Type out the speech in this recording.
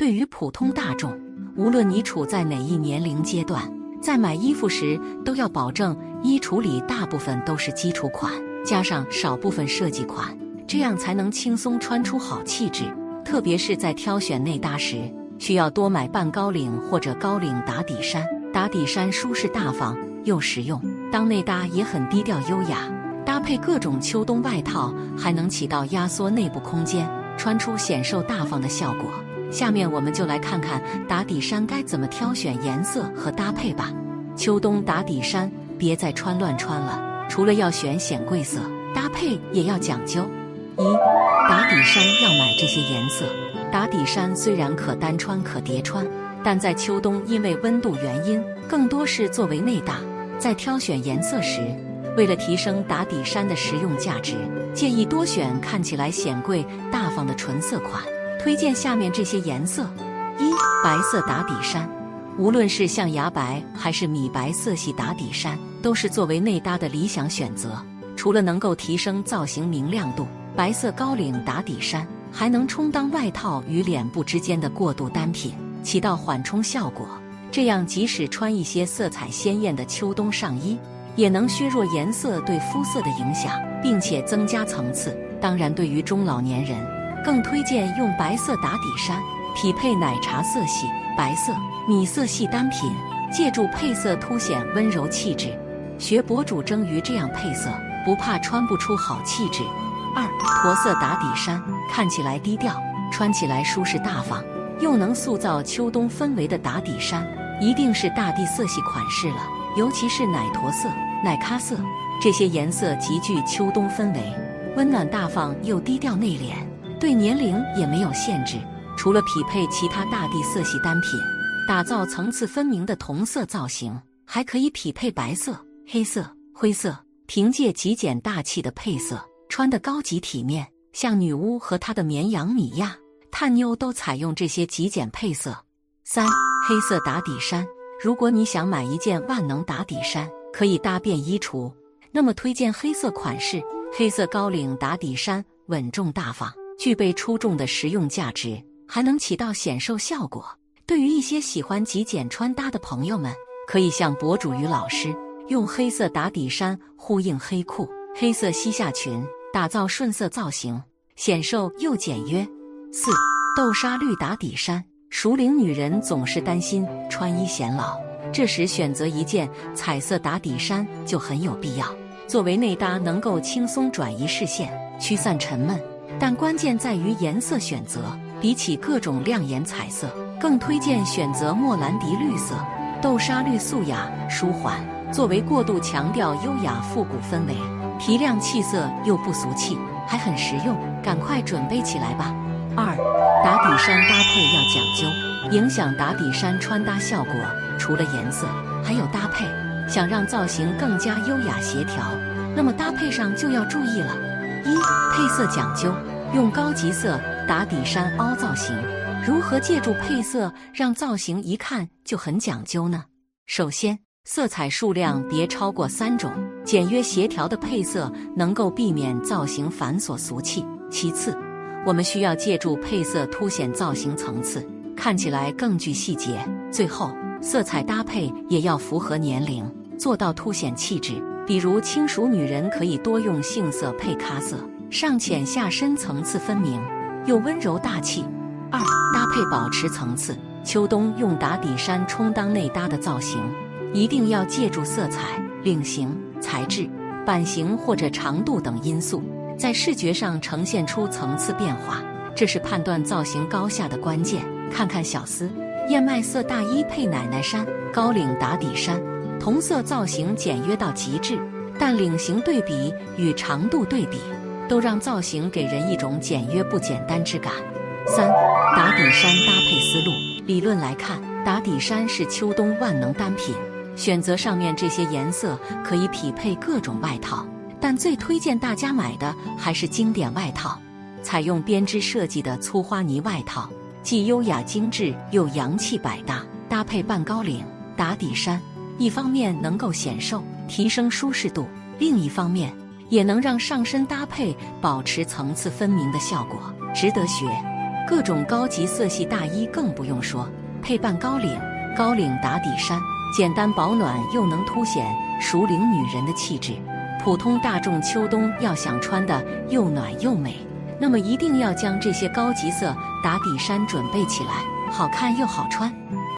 对于普通大众，无论你处在哪一年龄阶段，在买衣服时都要保证衣橱里大部分都是基础款，加上少部分设计款，这样才能轻松穿出好气质。特别是在挑选内搭时，需要多买半高领或者高领打底衫。打底衫舒适大方又实用，当内搭也很低调优雅。搭配各种秋冬外套，还能起到压缩内部空间、穿出显瘦大方的效果。下面我们就来看看打底衫该怎么挑选颜色和搭配吧。秋冬打底衫别再穿乱穿了，除了要选显贵色，搭配也要讲究。一打底衫要买这些颜色。打底衫虽然可单穿可叠穿，但在秋冬因为温度原因，更多是作为内搭。在挑选颜色时，为了提升打底衫的实用价值，建议多选看起来显贵大方的纯色款。推荐下面这些颜色：一、白色打底衫，无论是象牙白还是米白色系打底衫，都是作为内搭的理想选择。除了能够提升造型明亮度，白色高领打底衫还能充当外套与脸部之间的过渡单品，起到缓冲效果。这样，即使穿一些色彩鲜艳的秋冬上衣。也能削弱颜色对肤色的影响，并且增加层次。当然，对于中老年人，更推荐用白色打底衫，匹配奶茶色系、白色、米色系单品，借助配色凸显温柔气质。学博主蒸鱼这样配色，不怕穿不出好气质。二驼色打底衫，看起来低调，穿起来舒适大方，又能塑造秋冬氛围的打底衫，一定是大地色系款式了。尤其是奶驼色、奶咖色这些颜色极具秋冬氛围，温暖大方又低调内敛，对年龄也没有限制。除了匹配其他大地色系单品，打造层次分明的同色造型，还可以匹配白色、黑色、灰色，凭借极简大气的配色，穿得高级体面。像女巫和她的绵羊米娅、探妞都采用这些极简配色。三、黑色打底衫。如果你想买一件万能打底衫，可以搭便衣橱，那么推荐黑色款式。黑色高领打底衫稳重大方，具备出众的实用价值，还能起到显瘦效果。对于一些喜欢极简穿搭的朋友们，可以向博主与老师用黑色打底衫呼应黑裤、黑色膝下裙，打造顺色造型，显瘦又简约。四豆沙绿打底衫。熟龄女人总是担心穿衣显老，这时选择一件彩色打底衫就很有必要。作为内搭，能够轻松转移视线，驱散沉闷。但关键在于颜色选择，比起各种亮眼彩色，更推荐选择莫兰迪绿色、豆沙绿，素雅舒缓。作为过度强调优雅复古氛围，提亮气色又不俗气，还很实用，赶快准备起来吧。二打底衫搭配要讲究，影响打底衫穿搭效果，除了颜色，还有搭配。想让造型更加优雅协调，那么搭配上就要注意了。一配色讲究，用高级色打底衫凹造型。如何借助配色让造型一看就很讲究呢？首先，色彩数量别超过三种，简约协调的配色能够避免造型繁琐俗气。其次，我们需要借助配色凸显造型层次，看起来更具细节。最后，色彩搭配也要符合年龄，做到凸显气质。比如轻熟女人可以多用杏色配咖色，上浅下深，层次分明又温柔大气。二搭配保持层次，秋冬用打底衫充当内搭的造型，一定要借助色彩、领型、材质、版型或者长度等因素。在视觉上呈现出层次变化，这是判断造型高下的关键。看看小司，燕麦色大衣配奶奶衫，高领打底衫，同色造型简约到极致，但领型对比与长度对比，都让造型给人一种简约不简单之感。三打底衫搭配思路，理论来看，打底衫是秋冬万能单品，选择上面这些颜色可以匹配各种外套。但最推荐大家买的还是经典外套，采用编织设计的粗花呢外套，既优雅精致又洋气百搭。搭配半高领。打底衫，一方面能够显瘦提升舒适度，另一方面也能让上身搭配保持层次分明的效果，值得学。各种高级色系大衣更不用说，配伴高领、高领打底衫，简单保暖又能凸显熟龄女人的气质。普通大众秋冬要想穿的又暖又美，那么一定要将这些高级色打底衫准备起来，好看又好穿。